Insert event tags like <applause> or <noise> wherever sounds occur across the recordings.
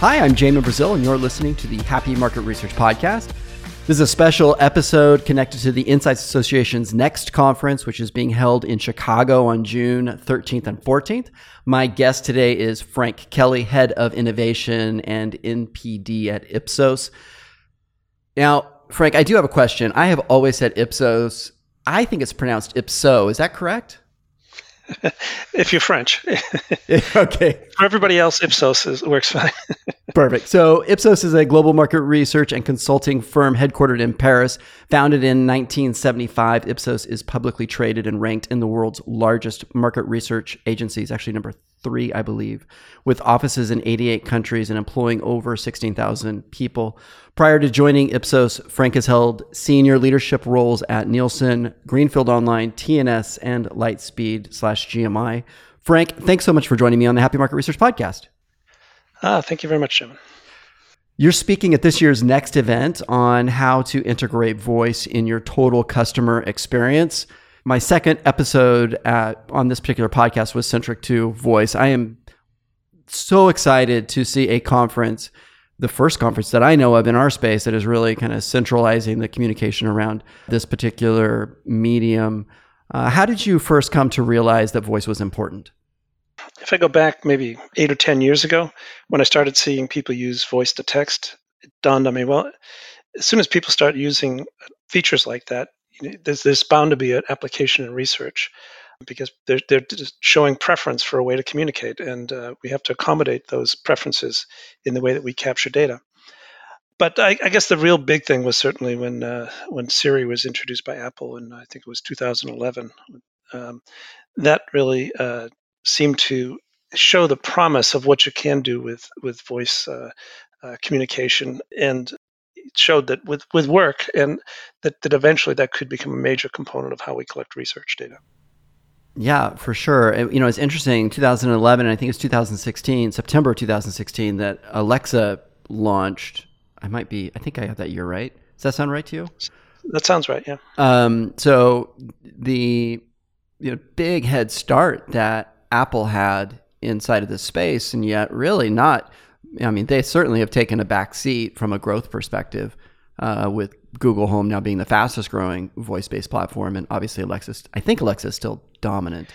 Hi, I'm Jamin Brazil, and you're listening to the Happy Market Research Podcast. This is a special episode connected to the Insights Association's next conference, which is being held in Chicago on June 13th and 14th. My guest today is Frank Kelly, Head of Innovation and NPD at Ipsos. Now, Frank, I do have a question. I have always said Ipsos. I think it's pronounced Ipso. Is that correct? <laughs> if you're French. <laughs> okay. For everybody else, Ipsos is, works fine. <laughs> Perfect. So, Ipsos is a global market research and consulting firm headquartered in Paris. Founded in 1975, Ipsos is publicly traded and ranked in the world's largest market research agencies, actually number three, I believe, with offices in 88 countries and employing over 16,000 people. Prior to joining Ipsos, Frank has held senior leadership roles at Nielsen, Greenfield Online, TNS, and Lightspeed slash GMI. Frank, thanks so much for joining me on the Happy Market Research Podcast. Ah, thank you very much, Jim. You're speaking at this year's next event on how to integrate voice in your total customer experience. My second episode at, on this particular podcast was centric to voice. I am so excited to see a conference, the first conference that I know of in our space that is really kind of centralizing the communication around this particular medium. Uh, how did you first come to realize that voice was important? If I go back maybe eight or 10 years ago, when I started seeing people use voice to text, it dawned on me well, as soon as people start using features like that, there's, there's bound to be an application in research because they're, they're showing preference for a way to communicate, and uh, we have to accommodate those preferences in the way that we capture data. But I, I guess the real big thing was certainly when uh, when Siri was introduced by Apple, and I think it was 2011. Um, that really uh, seemed to show the promise of what you can do with with voice uh, uh, communication, and showed that with with work, and that that eventually that could become a major component of how we collect research data. Yeah, for sure. You know, it's interesting. 2011, I think it's 2016, September 2016, that Alexa launched. I might be. I think I have that year right. Does that sound right to you? That sounds right. Yeah. Um, so the you know big head start that Apple had inside of this space, and yet really not. I mean, they certainly have taken a back seat from a growth perspective, uh, with Google Home now being the fastest growing voice based platform, and obviously Alexa. I think Alexa is still dominant.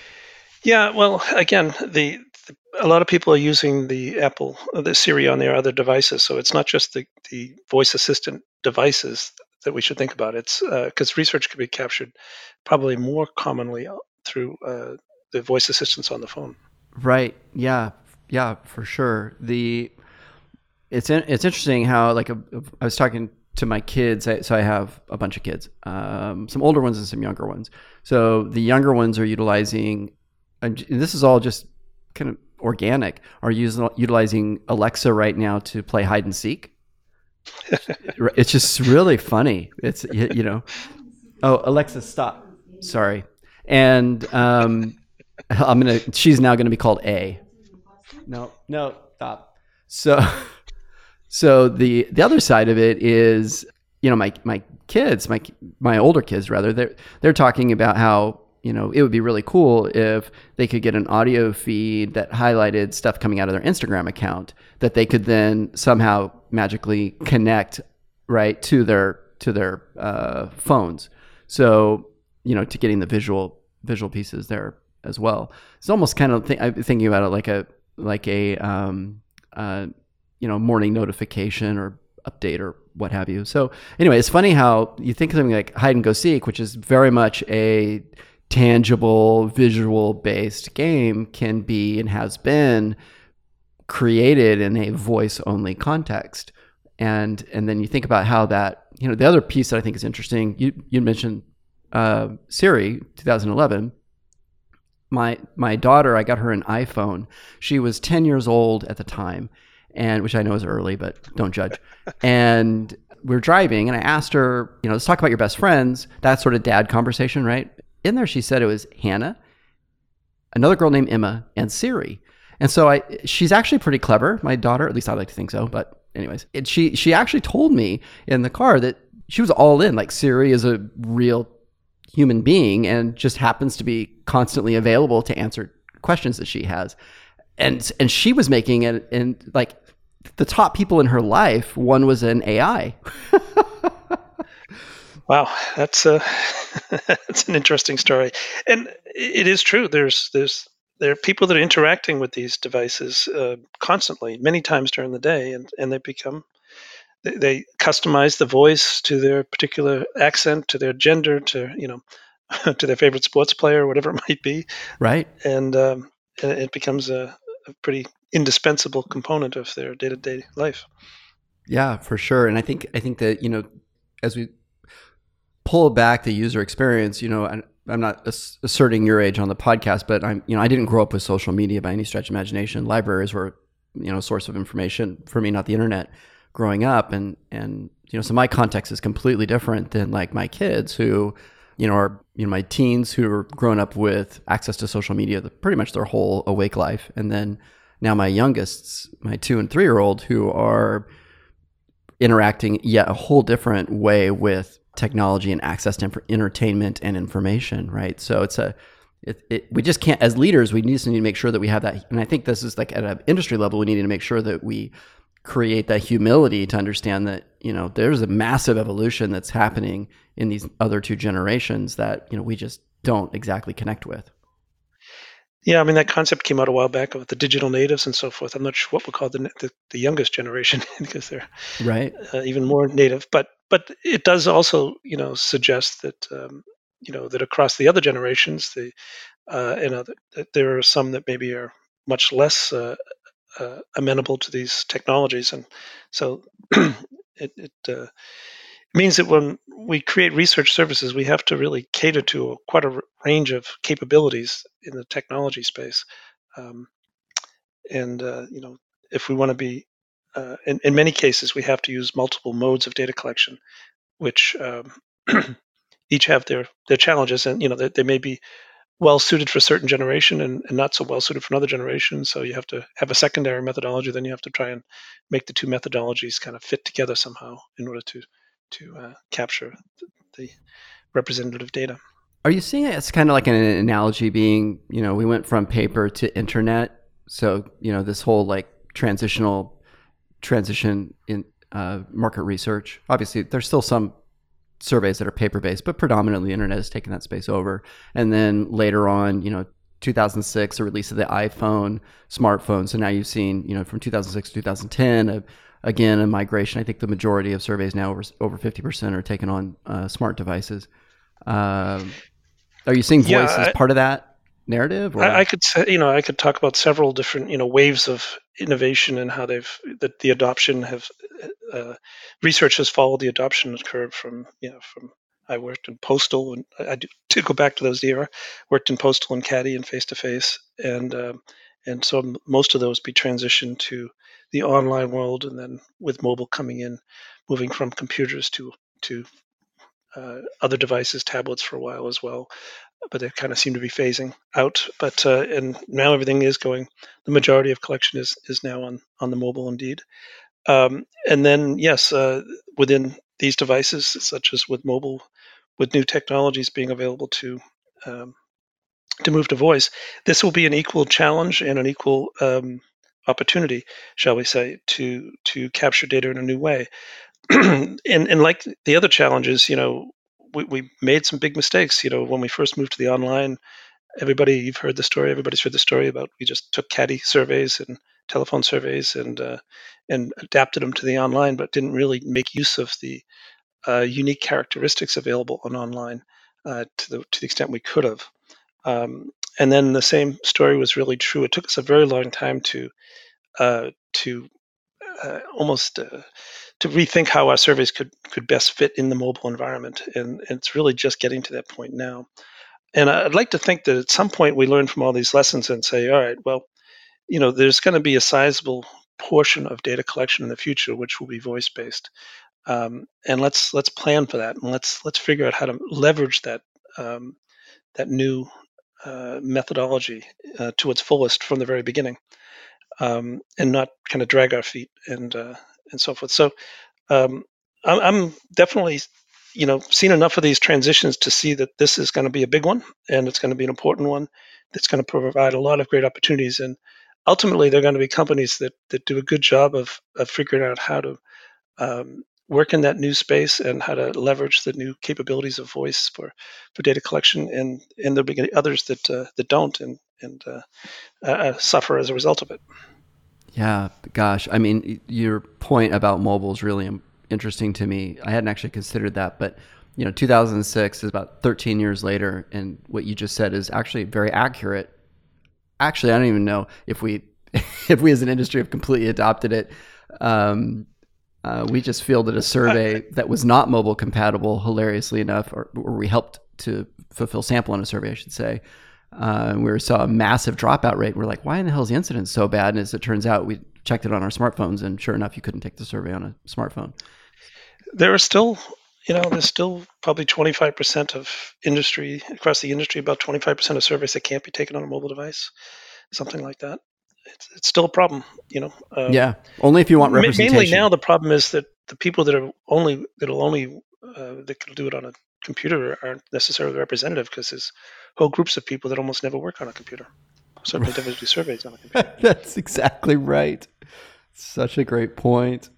Yeah, well, again, the, the, a lot of people are using the Apple, the Siri on their other devices, so it's not just the the voice assistant devices that we should think about. It's because uh, research can be captured probably more commonly through uh, the voice assistants on the phone. Right. Yeah. Yeah. For sure. The it's in, it's interesting how like a, I was talking to my kids. I, so I have a bunch of kids, um, some older ones and some younger ones. So the younger ones are utilizing, and this is all just kind of organic. Are using utilizing Alexa right now to play hide and seek. <laughs> it's just really funny. It's you know, oh Alexa, stop. Sorry, and um, <laughs> I'm gonna. She's now gonna be called A. No, no, stop. So, <laughs> so the the other side of it is, you know, my my kids, my my older kids rather, they're they're talking about how you know it would be really cool if they could get an audio feed that highlighted stuff coming out of their Instagram account that they could then somehow magically connect right to their to their uh, phones. So you know, to getting the visual visual pieces there as well. It's almost kind of th- thinking about it like a like a um, uh, you know morning notification or update or what have you. So anyway, it's funny how you think of something like hide and go seek, which is very much a tangible visual based game, can be and has been created in a voice only context. And and then you think about how that you know the other piece that I think is interesting. You you mentioned uh, Siri 2011 my my daughter, I got her an iPhone. She was 10 years old at the time, and which I know is early, but don't judge. <laughs> and we are driving, and I asked her, you know, let's talk about your best friends. That sort of dad conversation, right? In there, she said it was Hannah, another girl named Emma, and Siri. And so I, she's actually pretty clever. My daughter, at least I like to think so. But anyways, it, she she actually told me in the car that she was all in. Like Siri is a real human being and just happens to be constantly available to answer questions that she has. And and she was making it and like the top people in her life, one was an AI. <laughs> wow, that's a <laughs> that's an interesting story, and it is true. There's there's there are people that are interacting with these devices uh, constantly, many times during the day, and and they become they, they customize the voice to their particular accent, to their gender, to you know, <laughs> to their favorite sports player, whatever <laughs> it might be. Right. And um, it becomes a, a pretty indispensable component of their day to day life. Yeah, for sure. And I think I think that you know, as we pull back the user experience, you know, I'm not asserting your age on the podcast, but I'm, you know, I didn't grow up with social media by any stretch of imagination. Libraries were, you know, a source of information for me, not the internet growing up. And, and, you know, so my context is completely different than like my kids who, you know, are, you know, my teens who are growing up with access to social media pretty much their whole awake life. And then now my youngest, my two and three year old who are interacting yet a whole different way with technology and access to entertainment and information, right? So it's a it, it, we just can't as leaders we to need to make sure that we have that and i think this is like at an industry level we need to make sure that we create that humility to understand that you know there's a massive evolution that's happening in these other two generations that you know we just don't exactly connect with yeah, I mean that concept came out a while back of the digital natives and so forth. I'm not sure what we call the the, the youngest generation <laughs> because they're right uh, even more native. But but it does also you know suggest that um, you know that across the other generations, the uh, you know that, there are some that maybe are much less uh, uh, amenable to these technologies, and so <clears throat> it, it uh, means that when we create research services, we have to really cater to a, quite a range of capabilities in the technology space. Um, and uh, you know, if we want to be, uh, in, in many cases, we have to use multiple modes of data collection, which um, <clears throat> each have their their challenges, and you know, they, they may be well suited for a certain generation and, and not so well suited for another generation. So you have to have a secondary methodology. Then you have to try and make the two methodologies kind of fit together somehow in order to to uh, capture the representative data. Are you seeing it as kind of like an analogy being, you know, we went from paper to internet. So, you know, this whole like transitional transition in uh, market research. Obviously, there's still some surveys that are paper based, but predominantly the internet has taken that space over. And then later on, you know, 2006, the release of the iPhone, smartphone. So now you've seen, you know, from 2006 to 2010, a again a migration. I think the majority of surveys now over over fifty percent are taken on uh, smart devices. Um, are you seeing voice yeah, as part of that narrative? I, I, could say, you know, I could talk about several different, you know, waves of innovation and how they've that the adoption have uh, research has followed the adoption curve from you know from I worked in postal and I, do, <laughs> to go back to those era worked in postal and CATI and face to face and um, and so most of those be transitioned to the online world, and then with mobile coming in, moving from computers to to uh, other devices, tablets for a while as well. But they kind of seem to be phasing out. But uh, and now everything is going. The majority of collection is is now on on the mobile, indeed. Um, and then yes, uh, within these devices, such as with mobile, with new technologies being available to um, to move to voice, this will be an equal challenge and an equal um, opportunity, shall we say, to to capture data in a new way. <clears throat> and and like the other challenges, you know, we, we made some big mistakes. You know, when we first moved to the online, everybody you've heard the story. Everybody's heard the story about we just took CATI surveys and telephone surveys and uh, and adapted them to the online, but didn't really make use of the uh, unique characteristics available on online uh, to the to the extent we could have. Um, and then the same story was really true. It took us a very long time to uh, to uh, almost uh, to rethink how our surveys could could best fit in the mobile environment, and, and, it's really just getting to that point now. And I'd like to think that at some point we learn from all these lessons and say, all right, well, you know, there's going to be a sizable portion of data collection in the future which will be voice based, um, and let's let's plan for that, and let's let's figure out how to leverage that um, that new uh, methodology uh, to its fullest from the very beginning, um, and not kind of drag our feet and uh, and so forth. So um, I'm, I'm, definitely, you know, seen enough of these transitions to see that this is going to be a big one, and it's going to be an important one. That's going to provide a lot of great opportunities. And ultimately they're going to be companies that that do a good job of of figuring out how to um, work in that new space and how to leverage the new capabilities of voice for for data collection and and there'll be others that uh, that don't and and uh, uh, uh suffer as a result of it. Yeah, gosh, I mean, your point about mobile is really interesting to me. I hadn't actually considered that, but you know, 2006 is about 13 years later, and what you just said is actually very accurate. Actually, I don't even know if we, <laughs> if we as an industry have completely adopted it. Um, uh, we just fielded a survey <laughs> that was not mobile compatible, hilariously enough, or, or we helped to fulfill sample on a survey, I should say. Uh, and we saw a massive dropout rate. We're like, why in the hell is the incident so bad? And as it turns out, we checked it on our smartphones, and sure enough, you couldn't take the survey on a smartphone. There are still, you know, there's still probably 25% of industry across the industry, about 25% of surveys that can't be taken on a mobile device, something like that. It's, it's still a problem, you know. Um, yeah, only if you want representation. Mainly now, the problem is that the people that are only that'll only uh, that can do it on a computer aren't necessarily representative because there's whole groups of people that almost never work on a computer. Certainly <laughs> never do surveys on a computer. that's exactly right. Such a great point.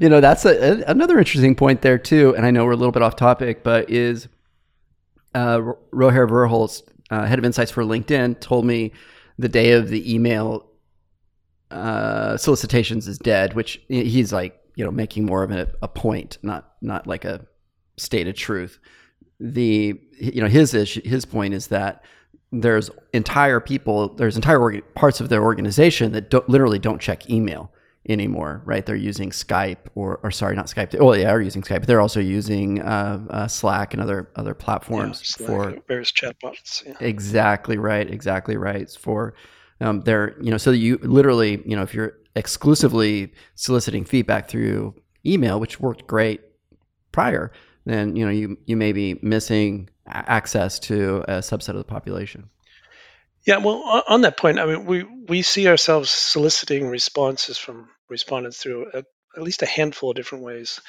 You know, that's a, another interesting point there too. And I know we're a little bit off topic, but is uh, Roher Verhulst, uh, head of insights for LinkedIn, told me the day of the email uh, solicitations is dead, which he's like, you know, making more of a, a point, not not like a stated truth the you know his issue, his point is that there's entire people there's entire orga- parts of their organization that don't, literally don't check email anymore right they're using skype or, or sorry not skype oh yeah are using skype they're also using uh, uh, slack and other other platforms yeah, for various chatbots yeah. exactly right exactly right for um, they're you know so you literally you know if you're exclusively soliciting feedback through email which worked great prior then you know you you may be missing access to a subset of the population. Yeah, well, on that point, I mean, we we see ourselves soliciting responses from respondents through a, at least a handful of different ways.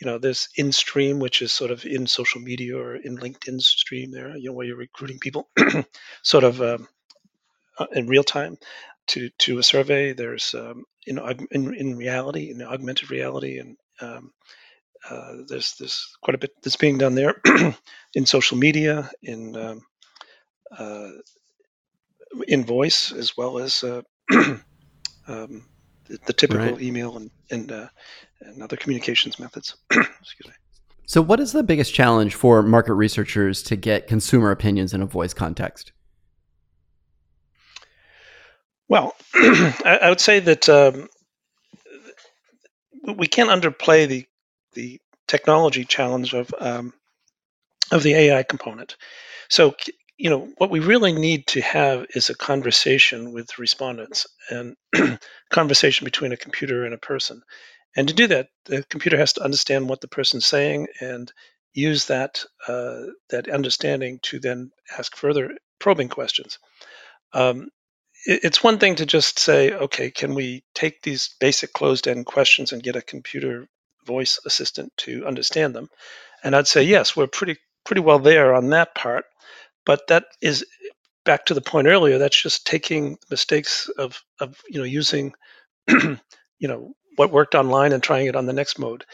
You know, there's in stream, which is sort of in social media or in LinkedIn stream. There, you know, where you're recruiting people, <clears throat> sort of um, uh, in real time to to a survey. There's um, you know in in reality, in augmented reality, and um, uh, there's there's quite a bit that's being done there <clears throat> in social media, in um, uh, in voice, as well as uh, <clears throat> um, the, typical right. email and and, uh, and other communications methods. <clears throat> Excuse me. So, what is the biggest challenge for market researchers to get consumer opinions in a voice context? Well, <clears throat> I, I, would say that um, we can't underplay the the technology challenge of um, of the AI component. So you know what we really need to have is a conversation with respondents and <clears throat> conversation between a computer and a person. And to do that, the computer has to understand what the person's saying and use that uh, that understanding to then ask further probing questions. Um, it, it's one thing to just say, okay, can we take these basic closed-end questions and get a computer voice assistant to understand them. And I'd say yes, we're pretty pretty well there on that part. But that is back to the point earlier. That's just taking mistakes of of you know using <clears throat> you know what worked online and trying it on the next mode.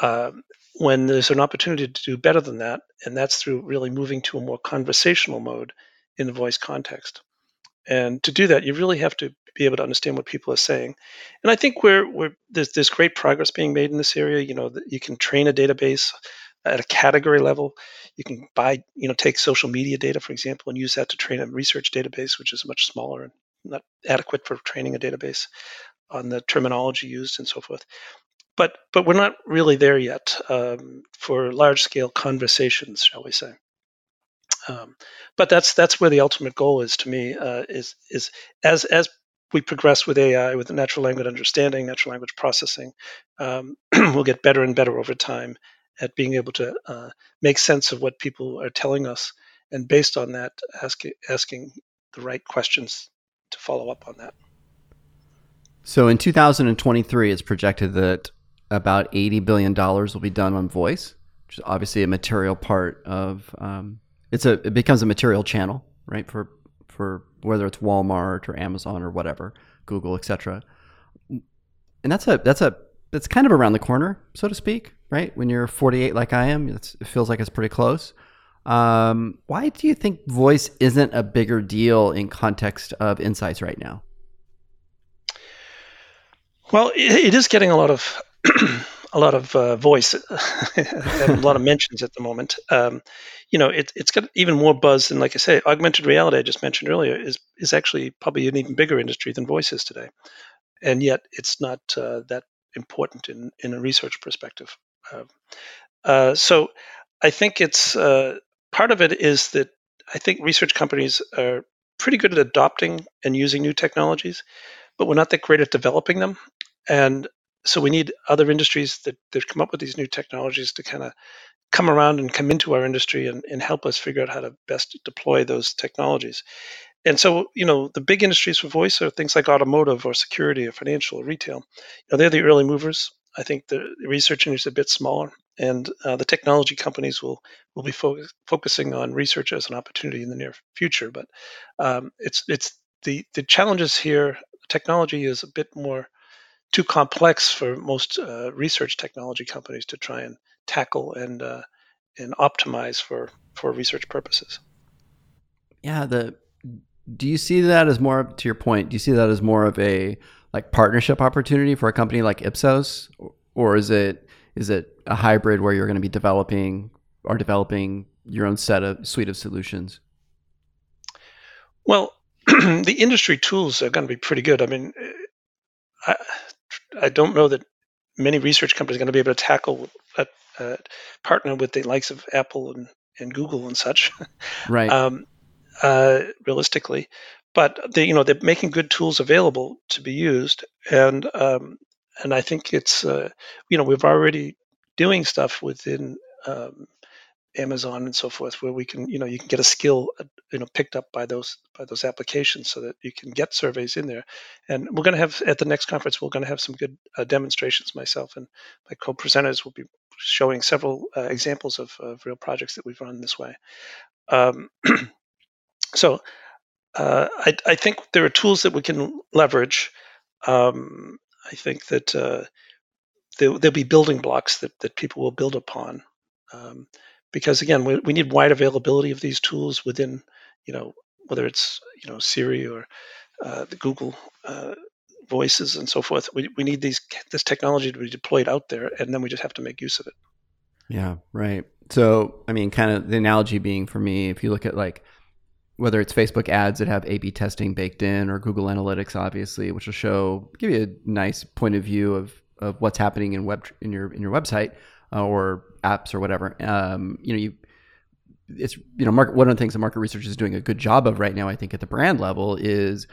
Um, when there's an opportunity to do better than that, and that's through really moving to a more conversational mode in the voice context. And to do that, you really have to be able to understand what people are saying. And I think we're, we're there's, there's great progress being made in this area. You know, you can train a database at a category level. You can buy, you know, take social media data, for example, and use that to train a research database, which is much smaller and not adequate for training a database on the terminology used and so forth. But but we're not really there yet um, for large scale conversations, shall we say? Um, but that's that's where the ultimate goal is to me uh, is is as as we progress with AI, with natural language understanding, natural language processing, um, <clears throat> we'll get better and better over time at being able to uh, make sense of what people are telling us, and based on that, asking asking the right questions to follow up on that. So in 2023, it's projected that about 80 billion dollars will be done on voice, which is obviously a material part of um, it's a it becomes a material channel, right? For for whether it's Walmart or Amazon or whatever. Google, etc. And that's a that's a that's kind of around the corner, so to speak, right? When you're 48 like I am, it feels like it's pretty close. Um, why do you think voice isn't a bigger deal in context of insights right now? Well, it, is getting a lot of <clears throat> a lot of uh, voice <laughs> a lot of mentions at the moment. Um, you know, it, it's got even more buzz than, like I say, augmented reality. I just mentioned earlier is is actually probably an even bigger industry than voice is today, and yet it's not uh, that important in in a research perspective. Uh, uh so, I think it's uh, part of it is that I think research companies are pretty good at adopting and using new technologies, but we're not that great at developing them. And so we need other industries that, that come up with these new technologies to kind of come around and come into our industry and, and help us figure out how to best deploy those technologies. And so, you know, the big industries for voice are things like automotive or security or financial or retail. You know, they're the early movers. I think the research industry is a bit smaller, and uh, the technology companies will will be fo- focusing on research as an opportunity in the near future. But um, it's it's the the challenges here. Technology is a bit more too complex for most uh, research technology companies to try and tackle and uh, and optimize for for research purposes. Yeah, the do you see that as more to your point? Do you see that as more of a like partnership opportunity for a company like Ipsos, or is it is it a hybrid where you're going to be developing or developing your own set of suite of solutions? Well, <clears throat> the industry tools are going to be pretty good. I mean, I, I don't know that many research companies are going to be able to tackle partner with the likes of Apple and, and Google and such. Right. <laughs> um, uh, realistically, but they, you know, they're making good tools available to be used, and um, and I think it's, uh, you know, we've already doing stuff within um, Amazon and so forth, where we can, you know, you can get a skill, you know, picked up by those by those applications, so that you can get surveys in there. And we're going to have at the next conference, we're going to have some good uh, demonstrations. Myself and my co-presenters will be showing several uh, examples of, of, real projects that we've run this way. Um, <clears throat> so uh, I, I, think there are tools that we can leverage. Um, I think that uh, there, will be building blocks that, that people will build upon. Um, because again, we, we need wide availability of these tools within, you know, whether it's you know Siri or uh, the Google uh, voices and so forth. We, we need these this technology to be deployed out there, and then we just have to make use of it. Yeah, right. So I mean, kind of the analogy being for me, if you look at like whether it's Facebook ads that have A/B testing baked in, or Google Analytics, obviously, which will show give you a nice point of view of of what's happening in web in your in your website uh, or apps or whatever. Um, you know, you it's you know, market, one of the things that market research is doing a good job of right now, I think, at the brand level is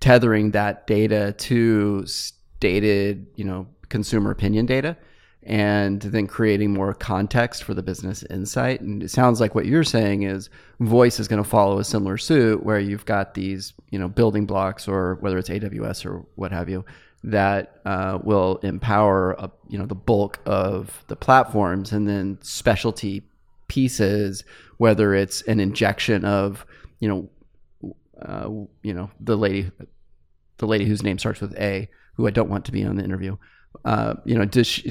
tethering that data to stated, you know, consumer opinion data and then creating more context for the business insight. And it sounds like what you're saying is voice is going to follow a similar suit where you've got these, you know, building blocks or whether it's AWS or what have you that uh, will empower a, you know the bulk of the platforms and then specialty pieces whether it's an injection of you know uh, you know the lady the lady whose name starts with A who I don't want to be on the interview uh, you know does she,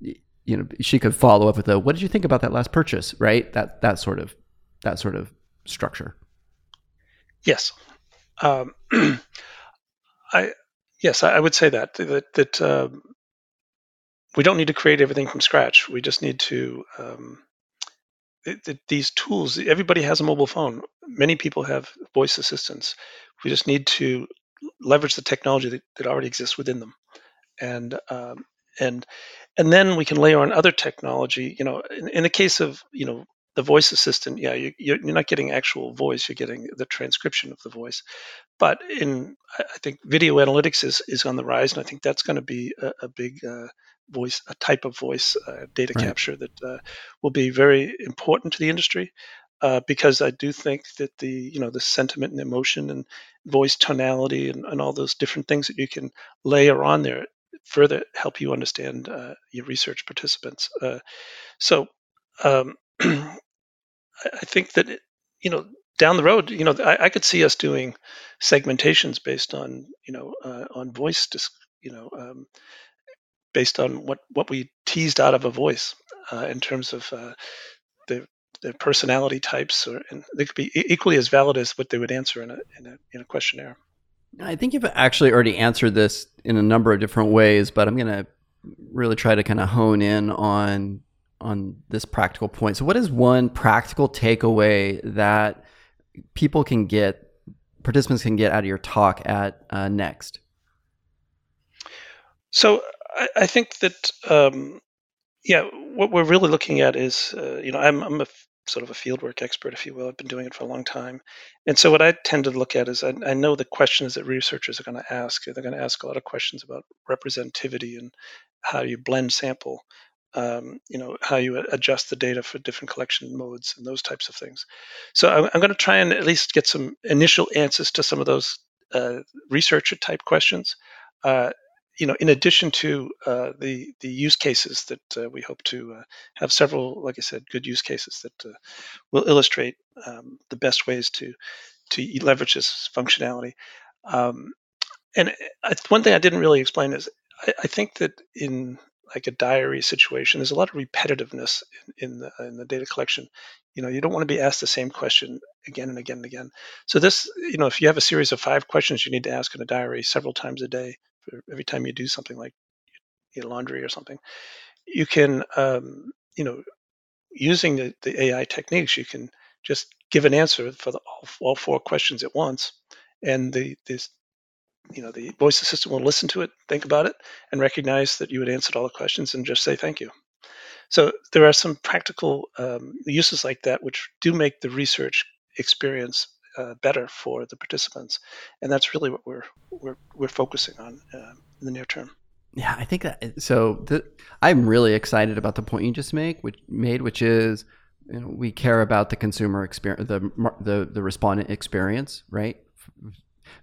<laughs> you know she could follow up with a what did you think about that last purchase right that that sort of that sort of structure yes um, <clears throat> I Yes, I would say that that that um, we don't need to create everything from scratch. We just need to um, these tools. Everybody has a mobile phone. Many people have voice assistants. We just need to leverage the technology that, that already exists within them, and um, and and then we can layer on other technology. You know, in, in the case of you know the voice assistant, yeah, you, you're not getting actual voice; you're getting the transcription of the voice. But in, I think video analytics is, is on the rise, and I think that's going to be a, a big uh, voice, a type of voice uh, data right. capture that uh, will be very important to the industry. Uh, because I do think that the you know the sentiment and emotion and voice tonality and, and all those different things that you can layer on there further help you understand uh, your research participants. Uh, so um, <clears throat> I think that you know down the road, you know, I, I, could see us doing segmentations based on, you know, uh, on voice, disc, you know, um, based on what what we teased out of a voice uh, in terms of uh, the the personality types, or and they could be equally as valid as what they would answer in a in a, in a questionnaire. I think you've actually already answered this in a number of different ways, but I'm going to really try to kind of hone in on on this practical point. So, what is one practical takeaway that people can get, participants can get out of your talk at uh, Next? So, I, I think that um, yeah, what we're really looking at is uh, you know I'm I'm a sort of a fieldwork expert, if you will. I've been doing it for a long time. And so what I tend to look at is I, I know the questions that researchers are going to ask. They're going to ask a lot of questions about representativity and how you blend sample, um, you know, how you adjust the data for different collection modes and those types of things. So I'm, I'm going to try and at least get some initial answers to some of those uh, researcher type questions. Uh, you know, in addition to uh, the the use cases that uh, we hope to uh, have several, like I said, good use cases that uh, will illustrate um, the best ways to to leverage this functionality. Um, and I, one thing I didn't really explain is I, I, think that in like a diary situation, there's a lot of repetitiveness in, in the in the data collection. You know, you don't want to be asked the same question again and again and again. So this, you know, if you have a series of five questions you need to ask in a diary several times a day, every time you do something like laundry or something, you can, um, you know, using the, the AI techniques, you can just give an answer for the, all, all four questions at once, and the this, you know, the voice assistant will listen to it, think about it, and recognize that you had answered all the questions, and just say thank you. So there are some practical um, uses like that, which do make the research experience uh, better for the participants, and that's really what we're we're we're focusing on uh, in the near term. Yeah, I think that so. The, I'm really excited about the point you just make, which made, which is you know, we care about the consumer experience, the the the respondent experience, right?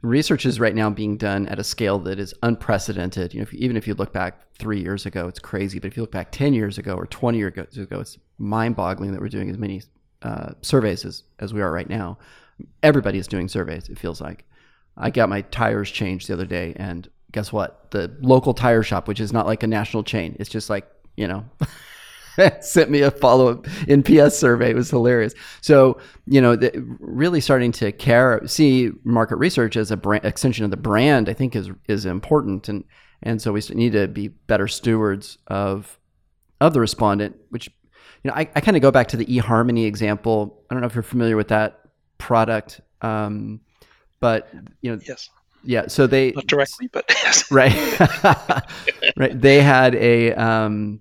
Research is right now being done at a scale that is unprecedented. You know, if, even if you look back three years ago, it's crazy. But if you look back ten years ago or twenty years ago, it's mind-boggling that we're doing as many uh, surveys as, as we are right now everybody is doing surveys. It feels like. I got my tires changed the other day, and guess what? The local tire shop, which is not like a national chain, it's just like you know. <laughs> sent me a follow-up NPS survey. It was hilarious. So, you know, the, really starting to care, see market research as a brand, extension of the brand, I think is is important, and and so we need to be better stewards of of the respondent. Which, you know, I, I kind of go back to the eHarmony example. I don't know if you're familiar with that product. Um, but you know, yes, yeah. So they not directly, but <laughs> yes. right, <laughs> right. They had a um,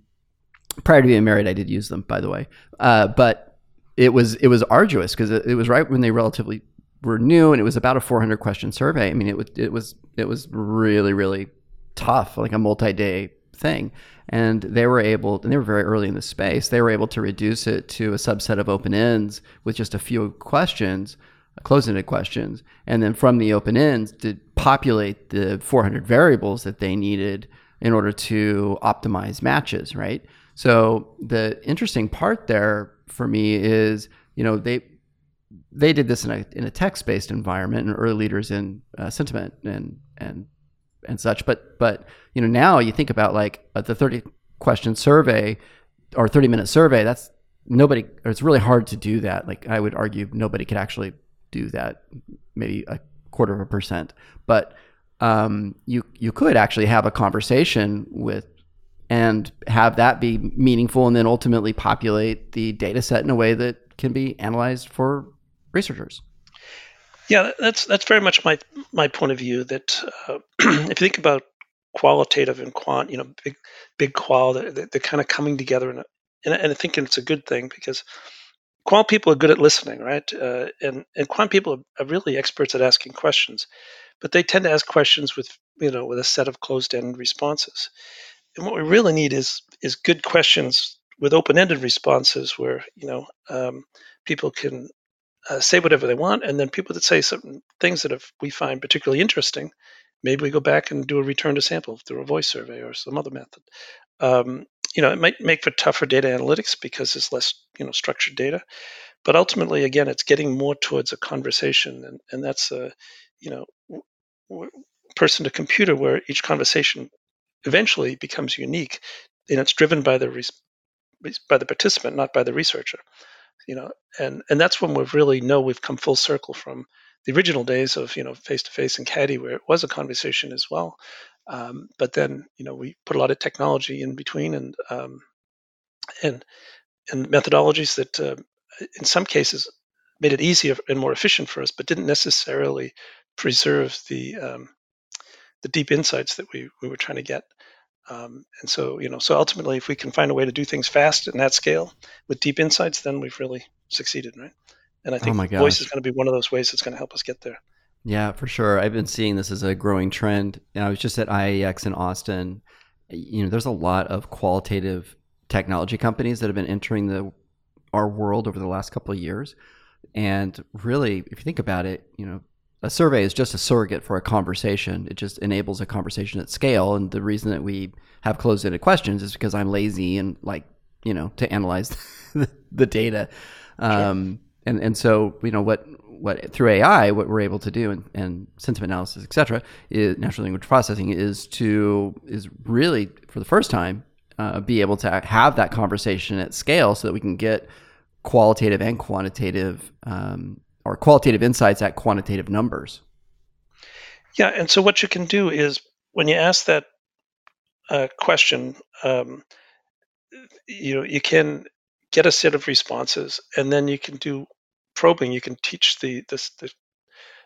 prior to being married. I did use them, by the way, uh, but it was it was arduous because it, it was right when they relatively were new, and it was about a 400 question survey. I mean, it was it was it was really really tough, like a multi day thing. And they were able, and they were very early in the space, they were able to reduce it to a subset of open ends with just a few questions, closed ended questions. And then from the open ends to populate the 400 variables that they needed in order to optimize matches, right? So the interesting part there for me is, you know, they they did this in a in a text based environment and early leaders in uh, sentiment and and and such. But but you know now you think about like uh, the thirty question survey or thirty minute survey. That's nobody. It's really hard to do that. Like I would argue nobody could actually do that. Maybe a quarter of a percent, but um, you you could actually have a conversation with and have that be meaningful and then ultimately populate the data set in a way that can be analyzed for researchers. Yeah, that's that's very much my my point of view. That uh, <clears throat> if you think about qualitative and quant, you know, big big qual, they're, they're kind of coming together, and, and I think it's a good thing because quant people are good at listening, right? Uh, and and quant people are really experts at asking questions, but they tend to ask questions with you know with a set of closed-end responses. And what we really need is is good questions with open-ended responses, where you know um, people can uh, say whatever they want, and then people that say some things that if we find particularly interesting, maybe we go back and do a return to sample through a voice survey or some other method. Um, you know, it might make for tougher data analytics because there's less, you know, structured data, but ultimately, again, it's getting more towards a conversation, and and that's a, you know, w- person to computer where each conversation eventually becomes unique, and it's driven by the by the participant, not by the researcher. You know, and and that's when we really know we've come full circle from the original days of you know face to face and CATI where it was a conversation as well. Um, but then you know we put a lot of technology in between and um, and and methodologies that uh, in some cases made it easier and more efficient for us, but didn't necessarily preserve the um, the deep insights that we, we were trying to get. Um, and so, you know, so ultimately, if we can find a way to do things fast and at scale with deep insights, then we've really succeeded, right? And I think oh voice is going to be one of those ways that's going to help us get there. Yeah, for sure. I've been seeing this as a growing trend. And I was just at IIEX in Austin. You know, there's a lot of qualitative technology companies that have been entering the our world over the last couple of years. And really, if you think about it, you know, a survey is just a surrogate for a conversation. It just enables a conversation at scale. And the reason that we have closed-ended questions is because I'm lazy and like, you know, to analyze <laughs> the data. Um, and, and so, you know, what, what through AI, what we're able to do and, and sentiment analysis, et cetera, is natural language processing is to, is really for the first time, uh, be able to have that conversation at scale so that we can get qualitative and quantitative um, or qualitative insights at quantitative numbers. Yeah, and so what you can do is when you ask that uh, question, um, you know, you can get a set of responses, and then you can do probing. You can teach the this the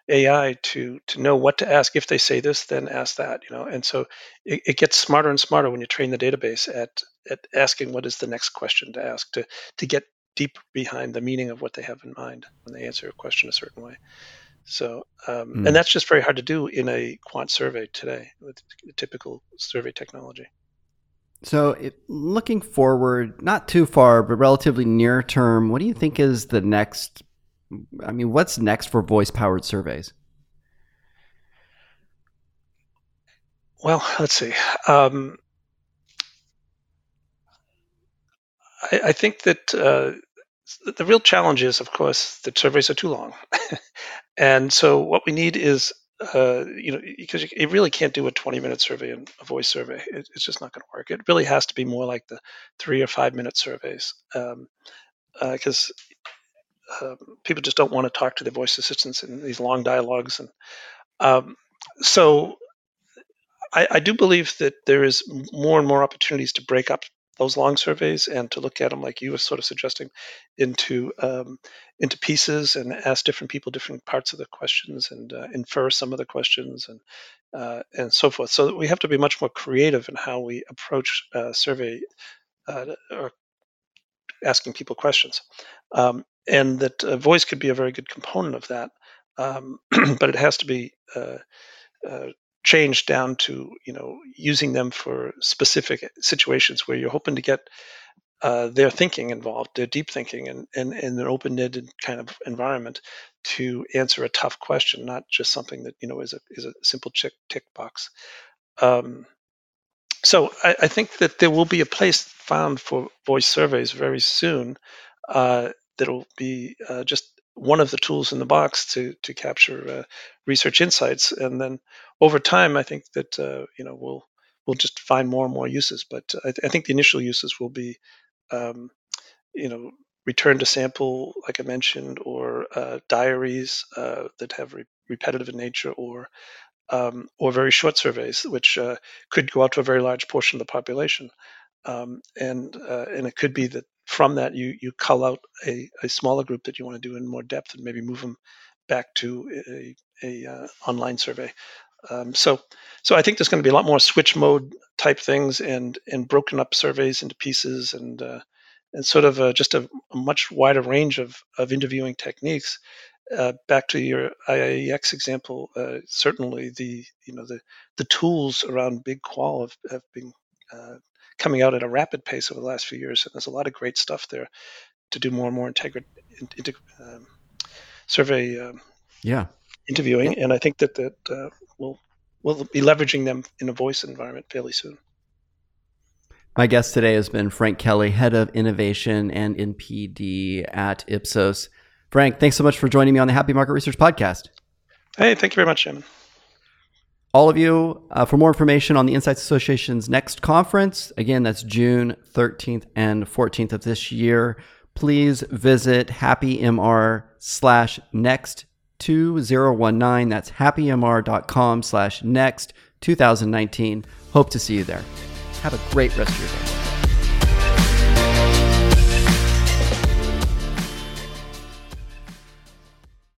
AI to to know what to ask. If they say this, then ask that. You know, and so it, it gets smarter and smarter when you train the database at at asking what is the next question to ask to to get deep behind the meaning of what they have in mind when they answer a question a certain way. So, um, mm. and that's just very hard to do in a quant survey today with typical survey technology. So, it, looking forward, not too far, but relatively near term, what do you think is the next? I mean, what's next for voice powered surveys? Well, let's see. Um, I, I think that uh, the real challenge is, of course, that surveys are too long, <laughs> and so what we need is, uh, you know, because you, really can't do a 20-minute survey and a voice survey. It, it's just not going to work. It really has to be more like the three or five-minute surveys, because um, uh, um, people just don't want to talk to their voice assistants in these long dialogues, and um, so I, I, do believe that there is more and more opportunities to break up those long surveys and to look at them like you were sort of suggesting into um, into pieces and ask different people different parts of the questions and uh, infer some of the questions and uh, and so forth. So we have to be much more creative in how we approach uh, survey uh, or asking people questions, um, and that voice could be a very good component of that. Um, <clears throat> but it has to be changed down to you know using them for specific situations where you're hoping to get uh, their thinking involved, their deep thinking, and in, in an open-ended kind of environment to answer a tough question, not just something that you know is a is a simple tick tick box. Um, so I, I, think that there will be a place found for voice surveys very soon uh, that'll be uh, just one of the tools in the box to to capture uh, research insights, and then over time, I think that uh, you know we'll we'll just find more and more uses. But I, th- I think the initial uses will be, um, you know, return to sample, like I mentioned, or uh, diaries uh, that have re- repetitive in nature, or um, or very short surveys, which uh, could go out to a very large portion of the population. Um, and uh, and it could be that from that you you cull out a, a smaller group that you want to do in more depth and maybe move them back to a, a uh, online survey. Um, so so I think there's going to be a lot more switch mode type things and and broken up surveys into pieces and uh, and sort of a, just a, a, much wider range of of interviewing techniques. Uh, back to your IIEX example, uh, certainly the you know the the tools around big qual have, have been uh, coming out at a rapid pace over the last few years, and there's a lot of great stuff there to do more and more integrate, um, survey um, yeah interviewing, and I think that that uh, we'll we'll be leveraging them in a voice environment fairly soon. My guest today has been Frank Kelly, Head of Innovation and NPD at Ipsos. Frank, thanks so much for joining me on the Happy Market Research Podcast. Hey, thank you very much, Jim. All of you, uh, for more information on the Insights Association's next conference, again, that's June 13th and 14th of this year, please visit happymr slash next 2019. That's happymr.com slash next 2019. Hope to see you there. Have a great rest of your day.